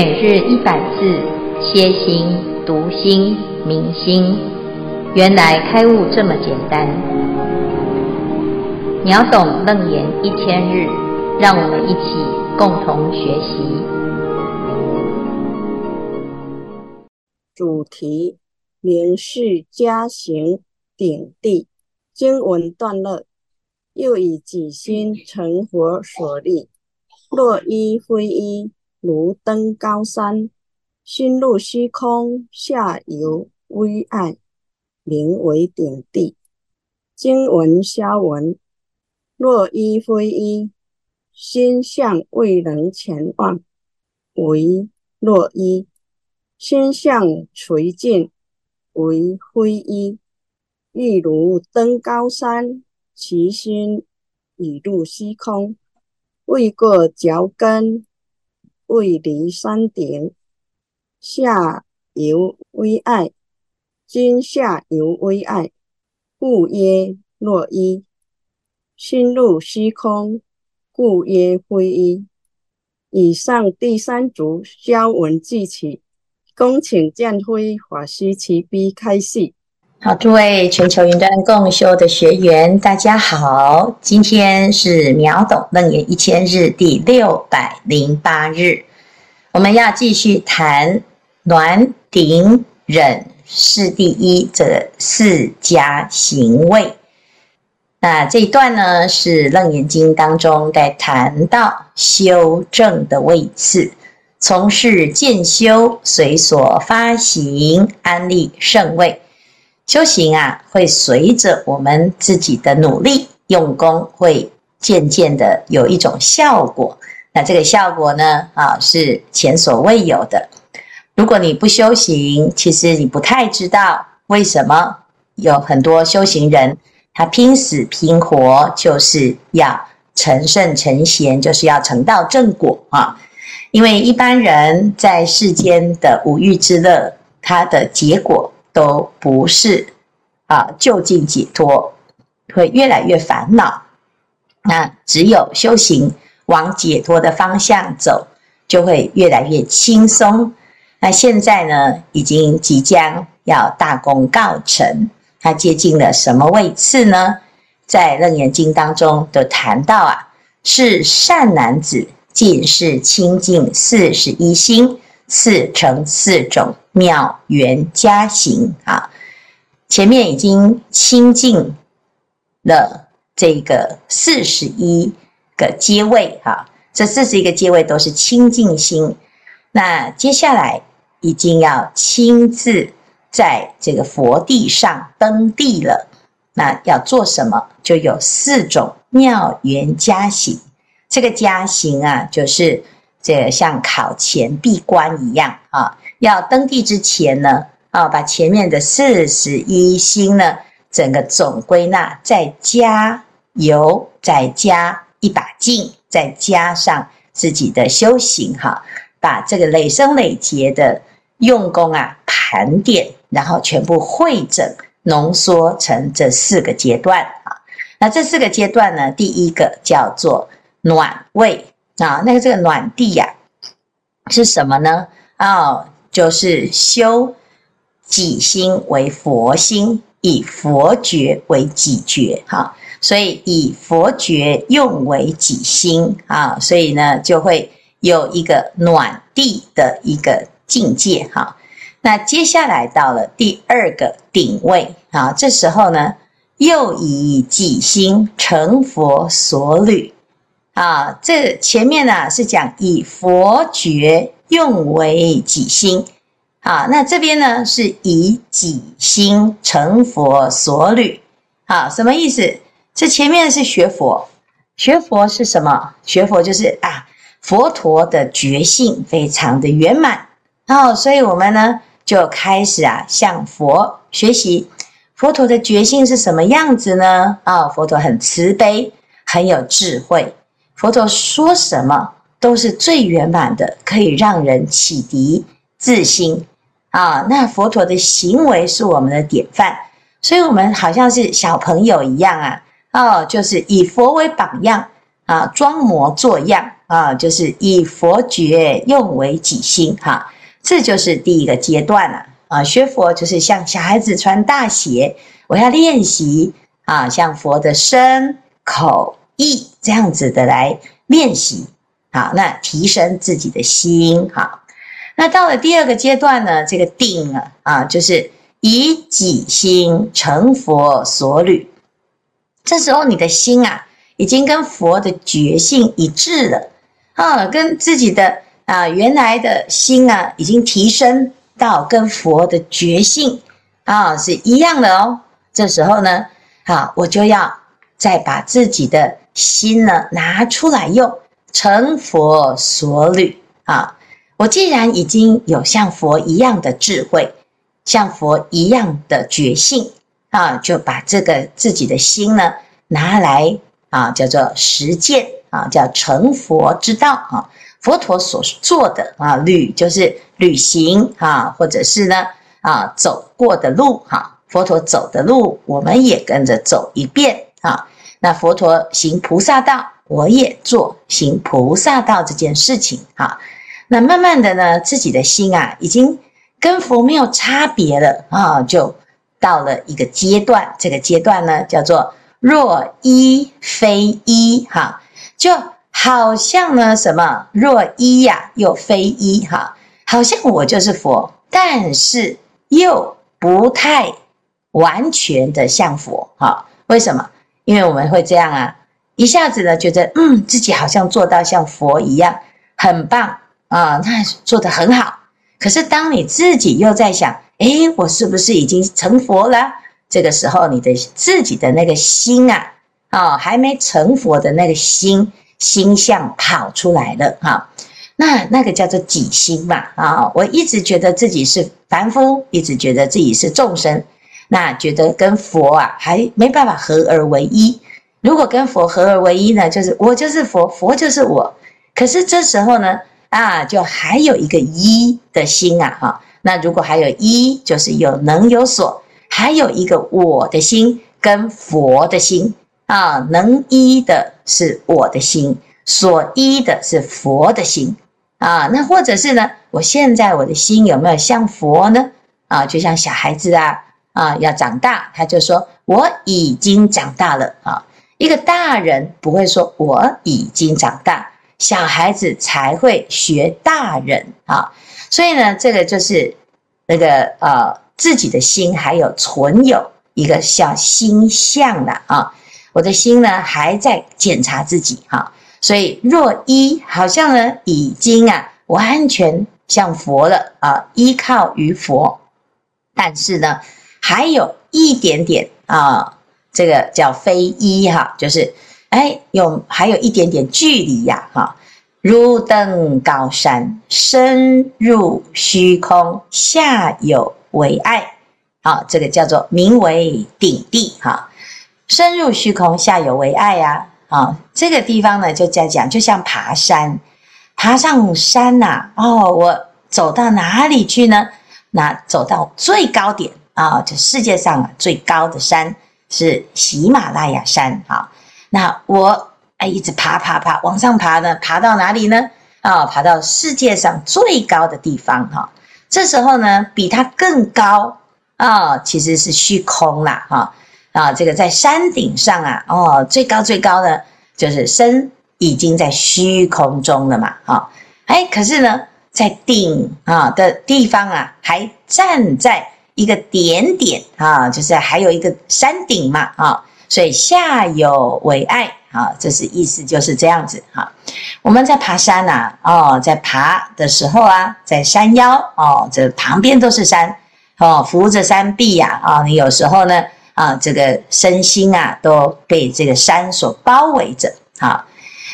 每日一百字，歇心、读心、明心，原来开悟这么简单。秒懂楞严一千日，让我们一起共同学习。主题：连续加行顶地经文段落，又以己心成佛所立，若依非依。如登高山，心入虚空，下游微爱，名为顶地。经文消文：若依非依，心相未能前往，为若依；心相垂尽，为非依。亦如登高山，其心已入虚空，未过脚跟。未离山顶，下有微爱，今下有微爱，故曰若一；心入虚空，故曰非一。以上第三组消文记起，恭请见辉法师慈悲开示。好，诸位全球云端共修的学员，大家好，今天是秒懂楞严一千日第六百零八日，我们要继续谈暖顶忍世第一这四加行位。那这一段呢，是楞严经当中在谈到修正的位次，从事渐修，随所发行，安立圣位。修行啊，会随着我们自己的努力用功，会渐渐的有一种效果。那这个效果呢，啊，是前所未有的。如果你不修行，其实你不太知道为什么有很多修行人，他拼死拼活就是要成圣成贤，就是要成道正果啊。因为一般人在世间的五欲之乐，它的结果。都不是啊，就近解脱会越来越烦恼。那只有修行往解脱的方向走，就会越来越轻松。那现在呢，已经即将要大功告成，它接近了什么位次呢？在《楞严经》当中都谈到啊，是善男子尽是清净四十一心，四乘四种。妙圆加行啊，前面已经清净了这个四十一个阶位哈，这四十一个阶位都是清净心。那接下来已经要亲自在这个佛地上登地了。那要做什么？就有四种妙圆加行。这个加行啊，就是这像考前闭关一样啊。要登地之前呢，啊，把前面的四十一心呢，整个总归纳，再加油，再加一把劲，再加上自己的修行，哈，把这个累生累劫的用功啊盘点，然后全部汇整浓缩成这四个阶段啊。那这四个阶段呢，第一个叫做暖位啊，那个这个暖地呀，是什么呢？哦。就是修己心为佛心，以佛觉为己觉，哈，所以以佛觉用为己心啊，所以呢就会有一个暖地的一个境界，哈。那接下来到了第二个顶位啊，这时候呢又以己心成佛所履啊，这前面呢是讲以佛觉。用为己心，啊，那这边呢是以己心成佛所履，啊，什么意思？这前面是学佛，学佛是什么？学佛就是啊，佛陀的觉性非常的圆满，然后所以我们呢就开始啊向佛学习，佛陀的觉性是什么样子呢？啊，佛陀很慈悲，很有智慧，佛陀说什么？都是最圆满的，可以让人启迪自心啊。那佛陀的行为是我们的典范，所以我们好像是小朋友一样啊。哦，就是以佛为榜样啊，装模作样啊，就是以佛觉用为己心哈，这就是第一个阶段了啊。学佛就是像小孩子穿大鞋，我要练习啊，像佛的身口意这样子的来练习，好，那提升自己的心好。那到了第二个阶段呢，这个定啊啊，就是以己心成佛所履。这时候你的心啊，已经跟佛的觉性一致了啊，跟自己的啊原来的心啊，已经提升到跟佛的觉性啊是一样的哦。这时候呢，啊，我就要再把自己的心呢拿出来用，成佛所履啊。我既然已经有像佛一样的智慧，像佛一样的觉性。啊，就把这个自己的心呢拿来啊，叫做实践啊，叫成佛之道啊。佛陀所做的啊，履就是旅行啊，或者是呢啊走过的路哈、啊。佛陀走的路，我们也跟着走一遍啊。那佛陀行菩萨道，我也做行菩萨道这件事情啊。那慢慢的呢，自己的心啊，已经跟佛没有差别了啊，就。到了一个阶段，这个阶段呢叫做若一非一，哈，就好像呢什么若一呀又非一，哈，好像我就是佛，但是又不太完全的像佛，哈，为什么？因为我们会这样啊，一下子呢觉得嗯自己好像做到像佛一样，很棒啊，那做得很好，可是当你自己又在想。诶，我是不是已经成佛了？这个时候，你的自己的那个心啊，啊、哦，还没成佛的那个心心相跑出来了哈、那那个叫做己心嘛啊、我一直觉得自己是凡夫，一直觉得自己是众生，那觉得跟佛啊还没办法合而为一。如果跟佛合而为一呢，就是我就是佛，佛就是我。可是这时候呢，啊，就还有一个一的心啊，哈、那如果还有一，就是有能有所，还有一个我的心跟佛的心啊，能依的是我的心，所依的是佛的心啊。那或者是呢，我现在我的心有没有像佛呢？啊，就像小孩子啊啊，要长大，他就说我已经长大了啊。一个大人不会说我已经长大，小孩子才会学大人啊。所以呢，这个就是那个呃，自己的心还有存有一个像心相的啊，我的心呢还在检查自己哈。所以若一好像呢已经啊完全像佛了啊，依靠于佛，但是呢还有一点点啊，这个叫非一哈，就是哎有还有一点点距离呀哈。如登高山，深入虚空，下有为爱，啊，这个叫做名为顶地哈。深入虚空，下有为爱呀，啊，这个地方呢就在讲，就像爬山，爬上山呐、哦，我走到哪里去呢？那走到最高点啊，这世界上最高的山是喜马拉雅山啊，那我。哎，一直爬爬爬，往上爬呢，爬到哪里呢？啊、爬到世界上最高的地方哈、这时候呢，比它更高啊、其实是虚空啦哈啊。这个在山顶上啊，哦，最高最高的就是身已经在虚空中了嘛，哈、哦。哎，可是呢，在顶啊的地方啊，还站在一个点点啊，就是还有一个山顶嘛，啊、所以下有为爱。啊，这是意思就是这样子哈。我们在爬山呐，哦，在爬的时候啊，在山腰哦，这旁边都是山哦，扶着山壁呀，啊，你有时候呢，啊，这个身心啊都被这个山所包围着。好，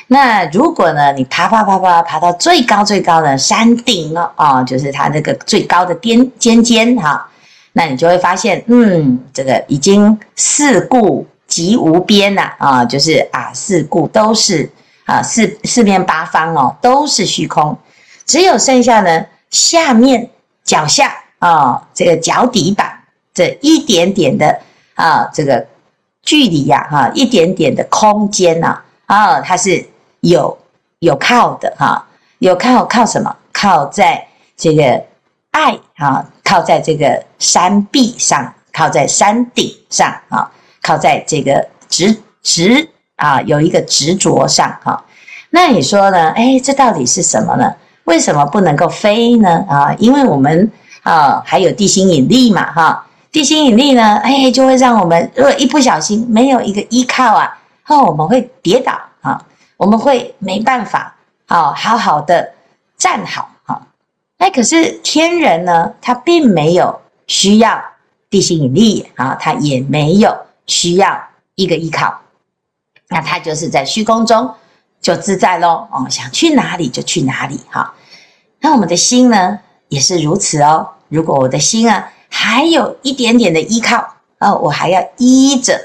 那如果呢，你爬爬爬爬爬到最高最高的山顶了，哦，就是它那个最高的巅尖尖哈，那你就会发现，嗯，这个已经四顾。极无边呐啊，啊，就是啊，四顾都是啊，四四面八方哦，都是虚空，只有剩下呢下面脚下啊，这个脚底板这一点点的啊，这个距离呀哈，一点点的空间呐啊，它是有有靠的哈，有靠靠什么？靠在这个爱啊，靠在这个山壁上，靠在山顶上啊，靠在这个执执啊，有一个执着上哈。那你说呢？哎，这到底是什么呢？为什么不能够飞呢？啊，因为我们啊还有地心引力嘛哈。地心引力呢，哎，就会让我们如果一不小心没有一个依靠啊，哦，我们会跌倒啊，我们会没办法啊，好好的站好那可是天人呢，他并没有需要地心引力啊，他也没有需要一个依靠，那他就是在虚空中就自在喽，哦，想去哪里就去哪里哈。那我们的心呢，也是如此哦。如果我的心啊，还有一点点的依靠啊，我还要依着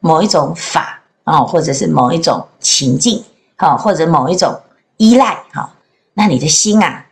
某一种法啊，或者是某一种情境啊，或者某一种依赖哈，那你的心啊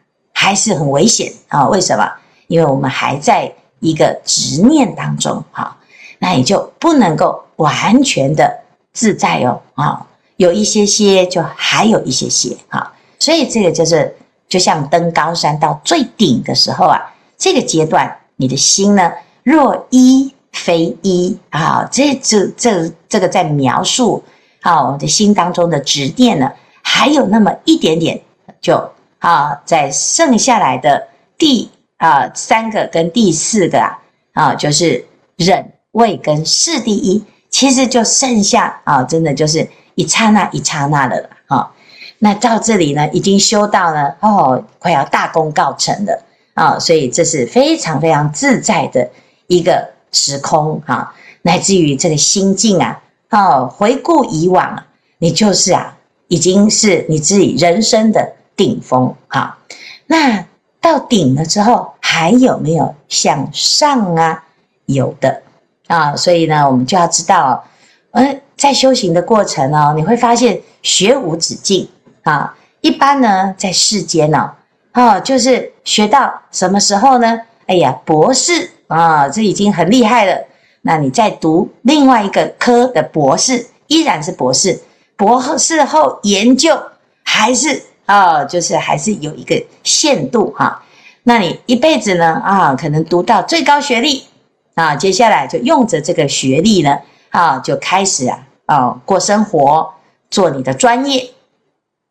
还是很危险啊？为什么？因为我们还在一个执念当中哈，那你就不能够完全的自在哦啊，有一些些就还有一些些哈，所以这个就是就像登高山到最顶的时候啊，这个阶段。你的心呢？若一非一啊，这这这这个在描述啊，我的心当中的执念呢，还有那么一点点，就啊，在剩下来的第啊三个跟第四个啊啊，就是忍位跟势第一，其实就剩下啊，真的就是一刹那一刹那的了啊。那到这里呢，已经修到了哦，快要大功告成了。啊，所以这是非常非常自在的一个时空啊，乃至于这个心境啊，哦，回顾以往，你就是啊，已经是你自己人生的顶峰啊。那到顶了之后，还有没有向上啊？有的啊，所以呢，我们就要知道，呃，在修行的过程呢，你会发现学无止境啊。一般呢，在世间呢。哦，就是学到什么时候呢？哎呀，博士啊，这已经很厉害了。那你再读另外一个科的博士，依然是博士。博士后研究还是啊，就是还是有一个限度哈。那你一辈子呢啊，可能读到最高学历啊，接下来就用着这个学历呢啊，就开始啊啊过生活，做你的专业。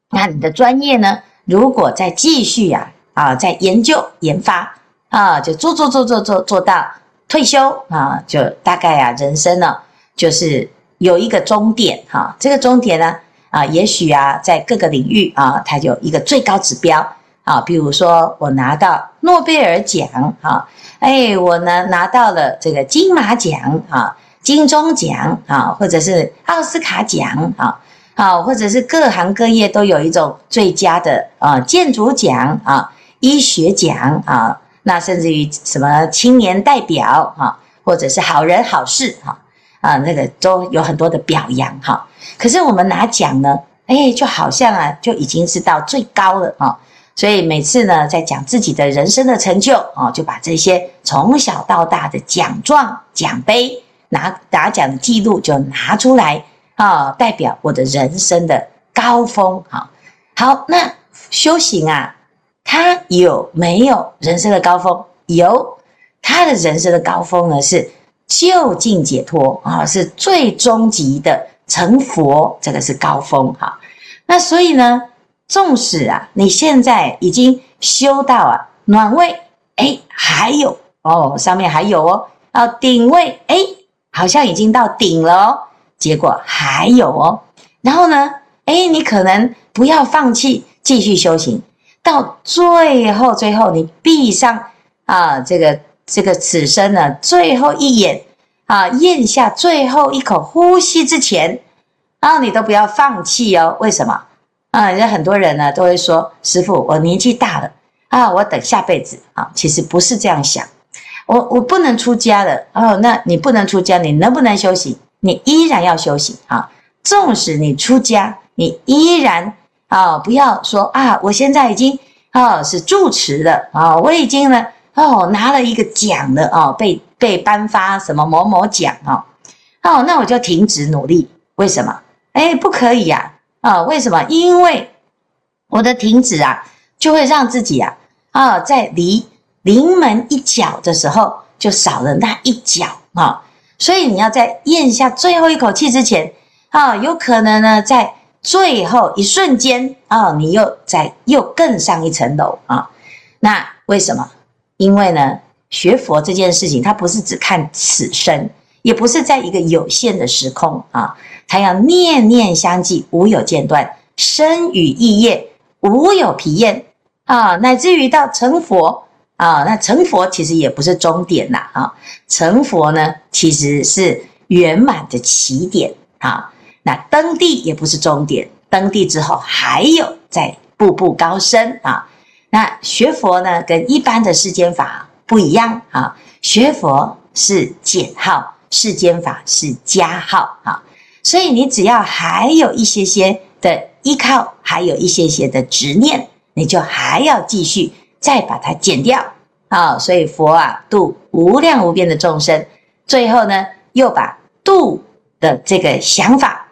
那你的专业呢？如果再继续呀，啊，在研究研发啊，就做做做做做做到退休啊，就大概啊，人生呢，就是有一个终点哈。这个终点呢，啊，也许啊，在各个领域啊，它有一个最高指标啊。比如说，我拿到诺贝尔奖啊，哎，我呢拿到了这个金马奖啊、金钟奖啊，或者是奥斯卡奖啊。啊，或者是各行各业都有一种最佳的啊建筑奖啊、医学奖啊，那甚至于什么青年代表哈，或者是好人好事哈啊，啊那个都有很多的表扬哈。可是我们拿奖呢，哎，就好像啊，就已经是到最高了啊。所以每次呢，在讲自己的人生的成就啊，就把这些从小到大的奖状、奖杯拿拿奖的记录就拿出来。啊，代表我的人生的高峰。好，好，那修行啊，他有没有人生的高峰？有，他的人生的高峰呢是究竟解脱啊，是最终极的成佛，这个是高峰。哈，那所以呢，纵使啊，你现在已经修到啊暖位，哎，还有哦，上面还有哦，啊顶位，哎，好像已经到顶了哦。结果还有哦，然后呢，诶，你可能不要放弃继续修行，到最后最后你闭上啊这个这个此生呢最后一眼啊，咽下最后一口呼吸之前啊，你都不要放弃哦。为什么？啊，人家很多人呢都会说，师父，我年纪大了啊，我等下辈子啊。其实不是这样想，我我不能出家了哦。那你不能出家，你能不能修行？你依然要修行啊！纵使你出家，你依然啊，不要说啊，我现在已经啊是住持了啊，我已经呢哦拿了一个奖的哦，被被颁发什么某某奖哦，哦，那我就停止努力。为什么？哎，不可以呀！啊，为什么？因为我的停止啊，就会让自己啊啊，在离临门一脚的时候，就少了那一脚啊。所以你要在咽下最后一口气之前啊，有可能呢，在最后一瞬间啊，你又在又更上一层楼啊。那为什么？因为呢，学佛这件事情，它不是只看此生，也不是在一个有限的时空啊，它要念念相继，无有间断，身语意业无有疲厌啊，乃至于到成佛啊，那成佛其实也不是终点呐啊，成佛呢，其实是圆满的起点啊，那登地也不是终点，登地之后还有在步步高升啊。那学佛呢，跟一般的世间法不一样啊。学佛是减号，世间法是加号啊。所以你只要还有一些些的依靠，还有一些些的执念，你就还要继续再把它减掉啊。所以佛啊，度无量无边的众生，最后呢，又把度的这个想法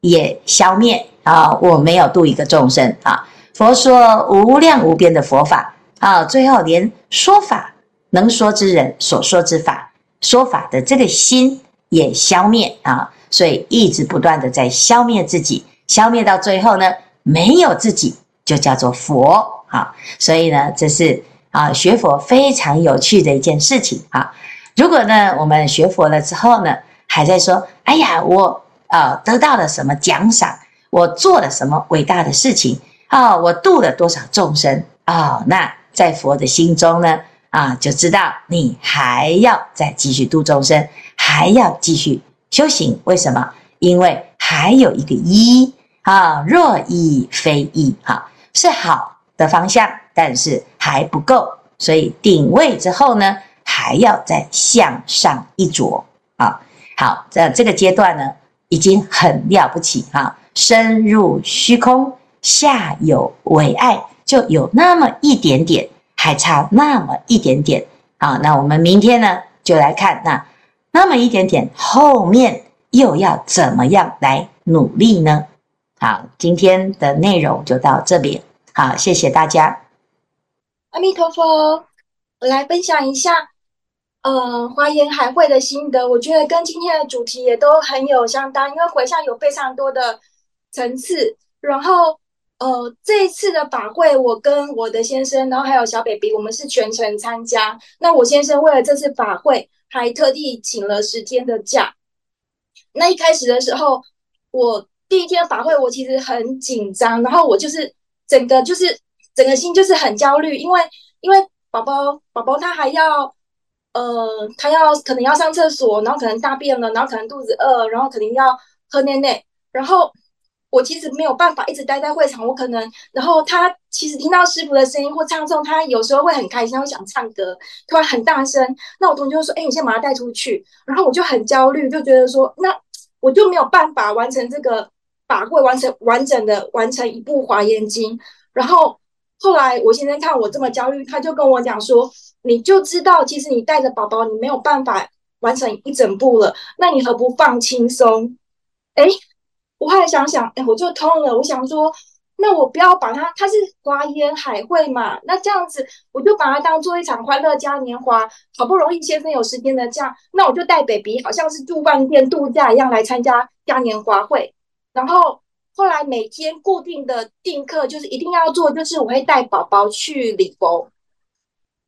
也消灭啊。我没有度一个众生啊。佛说无量无边的佛法啊，最后连说法能说之人所说之法，说法的这个心也消灭啊，所以一直不断的在消灭自己，消灭到最后呢，没有自己就叫做佛啊。所以呢，这是啊学佛非常有趣的一件事情啊。如果呢我们学佛了之后呢，还在说，哎呀，我呃得到了什么奖赏，我做了什么伟大的事情。哦，我度了多少众生、哦？那在佛的心中呢？啊，就知道你还要再继续度众生，还要继续修行。为什么？因为还有一个一啊，若一非一，哈、啊，是好的方向，但是还不够。所以顶位之后呢，还要再向上一着啊。好，这这个阶段呢，已经很了不起啊，深入虚空。下有为爱，就有那么一点点，还差那么一点点好！那我们明天呢，就来看那那么一点点后面又要怎么样来努力呢？好，今天的内容就到这里。好，谢谢大家。阿弥陀佛，我来分享一下，呃，华严海会的心得。我觉得跟今天的主题也都很有相当，因为回向有非常多的层次，然后。呃，这一次的法会，我跟我的先生，然后还有小 baby，我们是全程参加。那我先生为了这次法会，还特地请了十天的假。那一开始的时候，我第一天法会，我其实很紧张，然后我就是整个就是整个心就是很焦虑，因为因为宝宝宝宝他还要呃，他要可能要上厕所，然后可能大便了，然后可能肚子饿，然后可能要喝奶奶，然后。我其实没有办法一直待在会场，我可能，然后他其实听到师傅的声音或唱诵，他有时候会很开心，会想唱歌，突然很大声。那我同学就说：“哎，你先把他带出去。”然后我就很焦虑，就觉得说：“那我就没有办法完成这个法会，完成完整的完成一部华严经。”然后后来我先生看我这么焦虑，他就跟我讲说：“你就知道，其实你带着宝宝，你没有办法完成一整部了，那你何不放轻松？”哎。我后来想想，哎，我就通了。我想说，那我不要把它，它是华严海会嘛，那这样子，我就把它当做一场欢乐嘉年华。好不容易先生有十天的假，那我就带 baby，好像是住饭店度假一样来参加嘉年华会。然后后来每天固定的订课，就是一定要做，就是我会带宝宝去礼佛，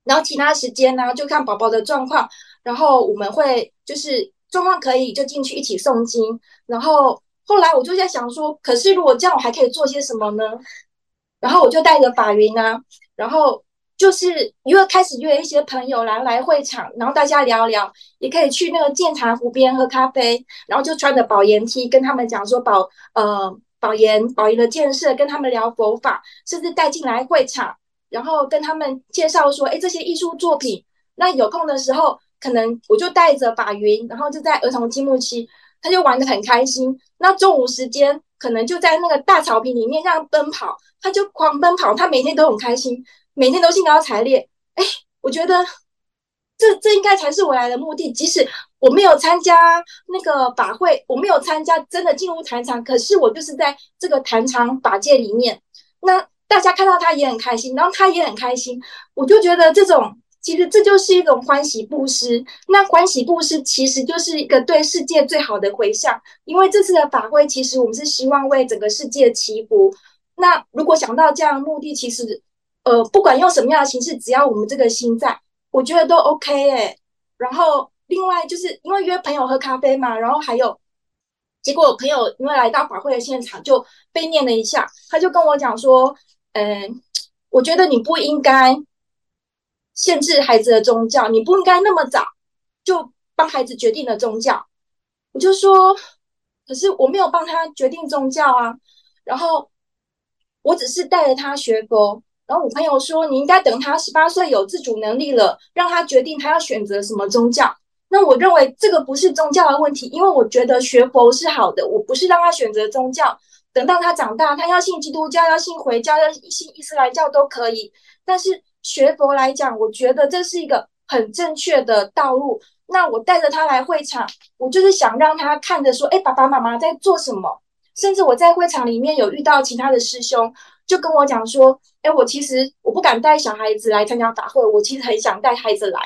然后其他时间呢，就看宝宝的状况，然后我们会就是状况可以就进去一起诵经，然后。后来我就在想说，可是如果这样，我还可以做些什么呢？然后我就带着法云啊，然后就是因为开始约一些朋友来来会场，然后大家聊聊，也可以去那个建潭湖边喝咖啡，然后就穿着宝严 T 跟他们讲说宝呃宝严宝严的建设，跟他们聊佛法，甚至带进来会场，然后跟他们介绍说，哎，这些艺术作品。那有空的时候，可能我就带着法云，然后就在儿童积木区。他就玩的很开心，那中午时间可能就在那个大草坪里面这样奔跑，他就狂奔跑，他每天都很开心，每天都兴高采烈。哎，我觉得这这应该才是我来的目的。即使我没有参加那个法会，我没有参加真的进入坛场，可是我就是在这个坛场法界里面。那大家看到他也很开心，然后他也很开心，我就觉得这种其实这就是一种欢喜布施。那欢喜布施其实就是一个对世界最好的回向，因为这次的法会其实我们是希望为整个世界祈福。那如果想到这样的目的，其实呃不管用什么样的形式，只要我们这个心在，我觉得都 OK 诶。然后另外就是因为约朋友喝咖啡嘛，然后还有。结果朋友因为来到法会的现场，就被念了一下，他就跟我讲说：“嗯，我觉得你不应该限制孩子的宗教，你不应该那么早就帮孩子决定了宗教。”我就说：“可是我没有帮他决定宗教啊，然后我只是带着他学佛。”然后我朋友说：“你应该等他十八岁有自主能力了，让他决定他要选择什么宗教。”那我认为这个不是宗教的问题，因为我觉得学佛是好的，我不是让他选择宗教，等到他长大，他要信基督教，要信回教，要信伊斯兰教都可以。但是学佛来讲，我觉得这是一个很正确的道路。那我带着他来会场，我就是想让他看着说，哎，爸爸妈妈在做什么。甚至我在会场里面有遇到其他的师兄，就跟我讲说，哎，我其实我不敢带小孩子来参加法会，我其实很想带孩子来。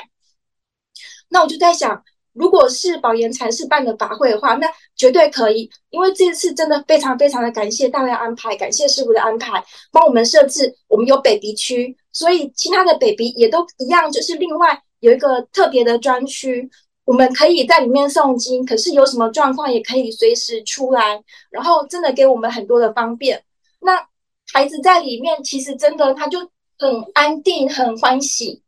那我就在想，如果是宝研禅师办的法会的话，那绝对可以，因为这次真的非常非常的感谢大家安排，感谢师傅的安排，帮我们设置，我们有 baby 区，所以其他的 baby 也都一样，就是另外有一个特别的专区，我们可以在里面诵经，可是有什么状况也可以随时出来，然后真的给我们很多的方便。那孩子在里面其实真的他就很安定，很欢喜。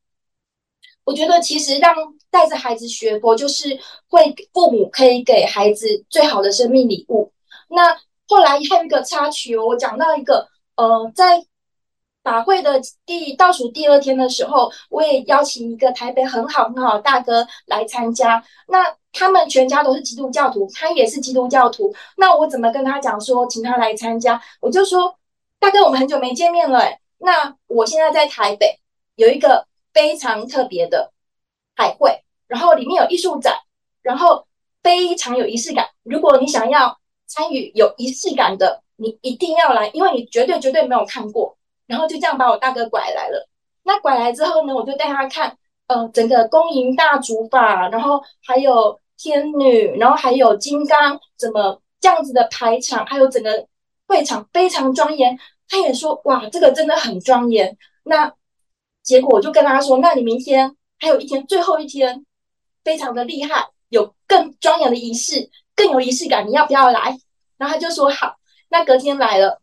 我觉得其实让带着孩子学佛，就是会父母可以给孩子最好的生命礼物。那后来还有一个插曲，我讲到一个呃，在法会的第倒数第二天的时候，我也邀请一个台北很好很好的大哥来参加。那他们全家都是基督教徒，他也是基督教徒。那我怎么跟他讲说，请他来参加？我就说，大哥，我们很久没见面了，那我现在在台北有一个。非常特别的海会，然后里面有艺术展，然后非常有仪式感。如果你想要参与有仪式感的，你一定要来，因为你绝对绝对没有看过。然后就这样把我大哥拐来了。那拐来之后呢，我就带他看，呃，整个恭迎大主法，然后还有天女，然后还有金刚，怎么这样子的排场，还有整个会场非常庄严。他也说，哇，这个真的很庄严。那。结果我就跟他说：“那你明天还有一天，最后一天，非常的厉害，有更庄严的仪式，更有仪式感，你要不要来？”然后他就说：“好。”那隔天来了，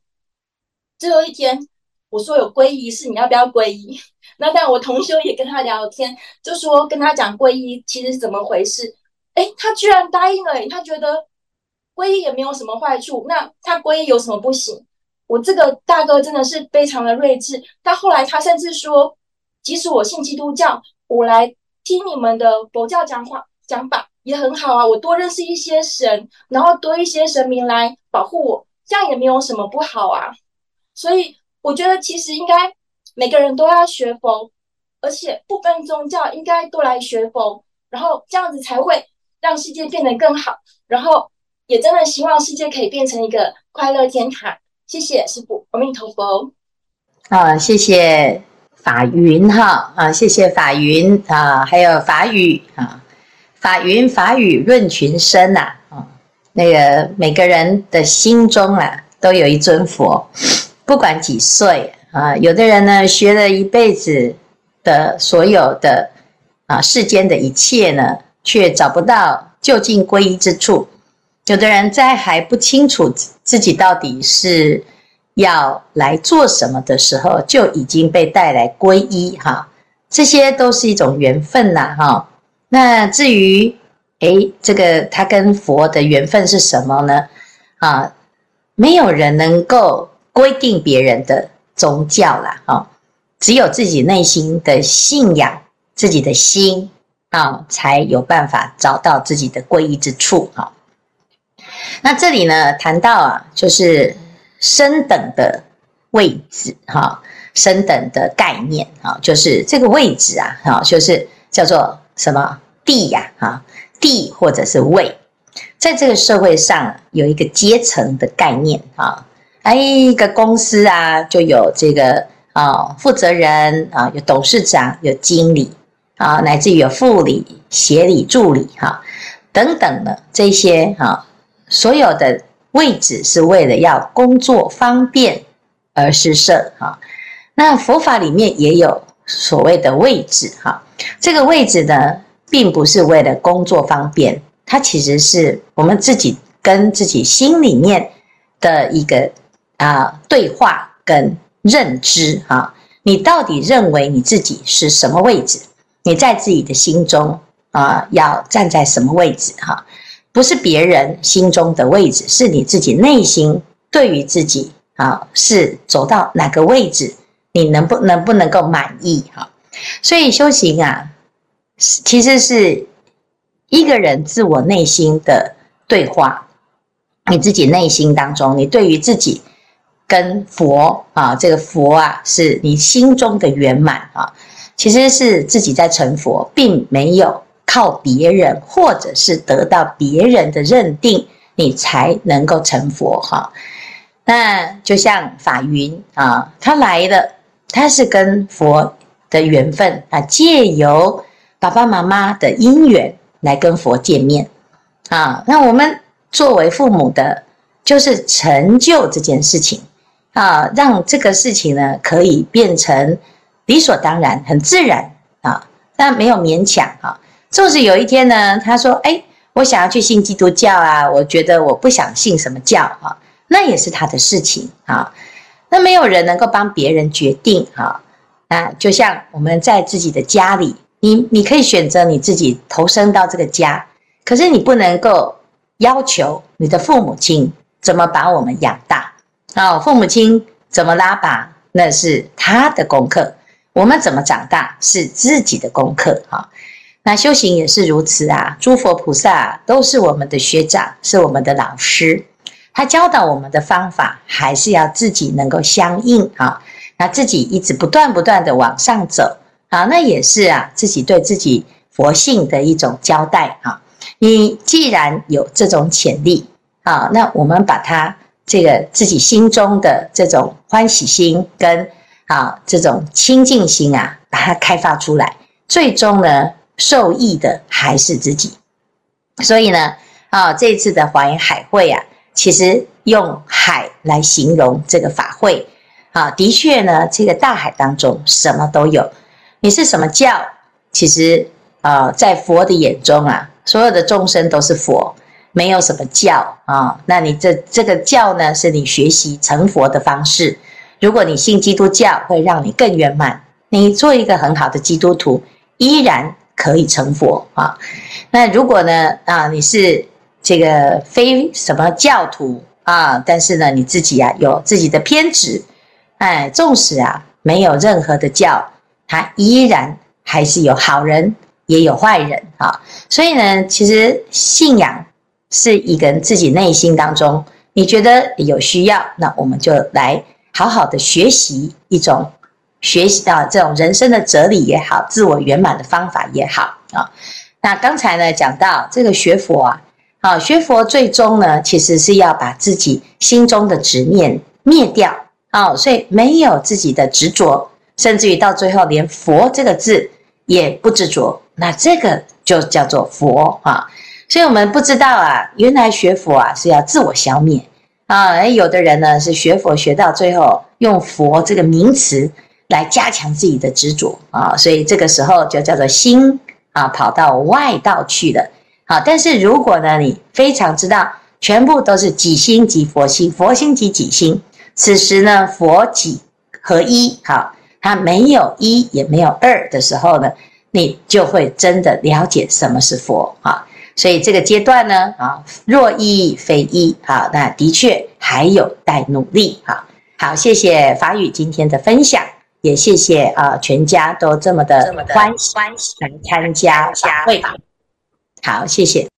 最后一天，我说有皈依仪式，你要不要皈依？那但我同修也跟他聊天，就说跟他讲皈依其实是怎么回事。诶，他居然答应了，他觉得皈依也没有什么坏处，那他皈依有什么不行？我这个大哥真的是非常的睿智，他后来他甚至说。即使我信基督教，我来听你们的佛教讲话讲法也很好啊。我多认识一些神，然后多一些神明来保护我，这样也没有什么不好啊。所以我觉得其实应该每个人都要学佛，而且不分宗教应该都来学佛，然后这样子才会让世界变得更好。然后也真的希望世界可以变成一个快乐天堂。谢谢师父，阿弥陀佛。啊，谢谢。法云哈啊，谢谢法云啊，还有法语啊，法云法语润群生呐啊，那个每个人的心中啊，都有一尊佛，不管几岁啊，有的人呢学了一辈子的所有的啊世间的一切呢，却找不到就近皈依之处，有的人在还不清楚自己到底是。要来做什么的时候，就已经被带来皈依哈，这些都是一种缘分呐哈。那至于诶，这个他跟佛的缘分是什么呢？啊，没有人能够规定别人的宗教啦哈，只有自己内心的信仰，自己的心啊，才有办法找到自己的皈依之处哈。那这里呢，谈到啊，就是。升等的位置，哈，升等的概念，哈，就是这个位置啊，哈，就是叫做什么地呀，哈，地或者是位，在这个社会上有一个阶层的概念，啊，哎，一个公司啊，就有这个啊、负责人啊，有董事长，有经理啊，乃至于有副理、协理、助理哈、等等的这些哈、啊，所有的位置是为了要工作方便而施设哈。那佛法里面也有所谓的位置哈、这个位置呢，并不是为了工作方便，它其实是我们自己跟自己心里面的一个啊对话跟认知哈。你到底认为你自己是什么位置？你在自己的心中啊，要站在什么位置哈？不是别人心中的位置，是你自己内心对于自己啊，是走到哪个位置？你能不能不能够满意哈？所以修行啊，其实是一个人自我内心的对话。你自己内心当中，你对于自己跟佛啊，这个佛啊，是你心中的圆满啊。其实是自己在成佛，并没有靠别人，或者是得到别人的认定，你才能够成佛哈。那就像法云啊，他来了。他是跟佛的缘分啊，借由爸爸妈妈的因缘来跟佛见面啊。那我们作为父母的，就是成就这件事情啊，让这个事情呢可以变成理所当然、很自然啊，但没有勉强啊。就是有一天呢，他说：“哎，我想要去信基督教啊，我觉得我不想信什么教啊，那也是他的事情啊。”那没有人能够帮别人决定哈，那就像我们在自己的家里，你你可以选择你自己投生到这个家，可是你不能够要求你的父母亲怎么把我们养大啊，父母亲怎么拉拔那是他的功课，我们怎么长大是自己的功课哈。那修行也是如此啊，诸佛菩萨都是我们的学长，是我们的老师。他教导我们的方法，还是要自己能够相应啊。那自己一直不断不断的往上走啊，那也是啊，自己对自己佛性的一种交代啊。你既然有这种潜力啊，那我们把它这个自己心中的这种欢喜心跟啊这种清净心啊，把它开发出来，最终呢，受益的还是自己。所以呢，啊，这次的华严海会啊。其实用海来形容这个法会，啊，的确呢，这个大海当中什么都有。你是什么教？其实啊，在佛的眼中啊，所有的众生都是佛，没有什么教啊。那你这这个教呢，是你学习成佛的方式。如果你信基督教，会让你更圆满。你做一个很好的基督徒，依然可以成佛啊。那如果呢，啊，你是。这个非什么教徒啊，但是呢，你自己啊有自己的偏执，哎，纵使啊没有任何的教，他依然还是有好人，也有坏人啊。所以呢，其实信仰是一个人自己内心当中，你觉得有需要，那我们就来好好的学习一种学习到这种人生的哲理也好，自我圆满的方法也好啊。那刚才呢讲到这个学佛啊。好，学佛最终呢，其实是要把自己心中的执念灭掉。啊，所以没有自己的执着，甚至于到最后连佛这个字也不执着，那这个就叫做佛啊。所以我们不知道啊，原来学佛啊是要自我消灭啊。有的人呢是学佛学到最后，用佛这个名词来加强自己的执着啊，所以这个时候就叫做心啊跑到外道去了。好，但是如果呢，你非常知道，全部都是己心即佛心，佛心即己心，此时呢，佛己合一，好，它没有一也没有二的时候呢，你就会真的了解什么是佛啊。所以这个阶段呢，啊，若一非一，好，那的确还有待努力。好，好，谢谢法语今天的分享，也谢谢啊，全家都这么的欢喜欢喜来参加法会。好，谢谢。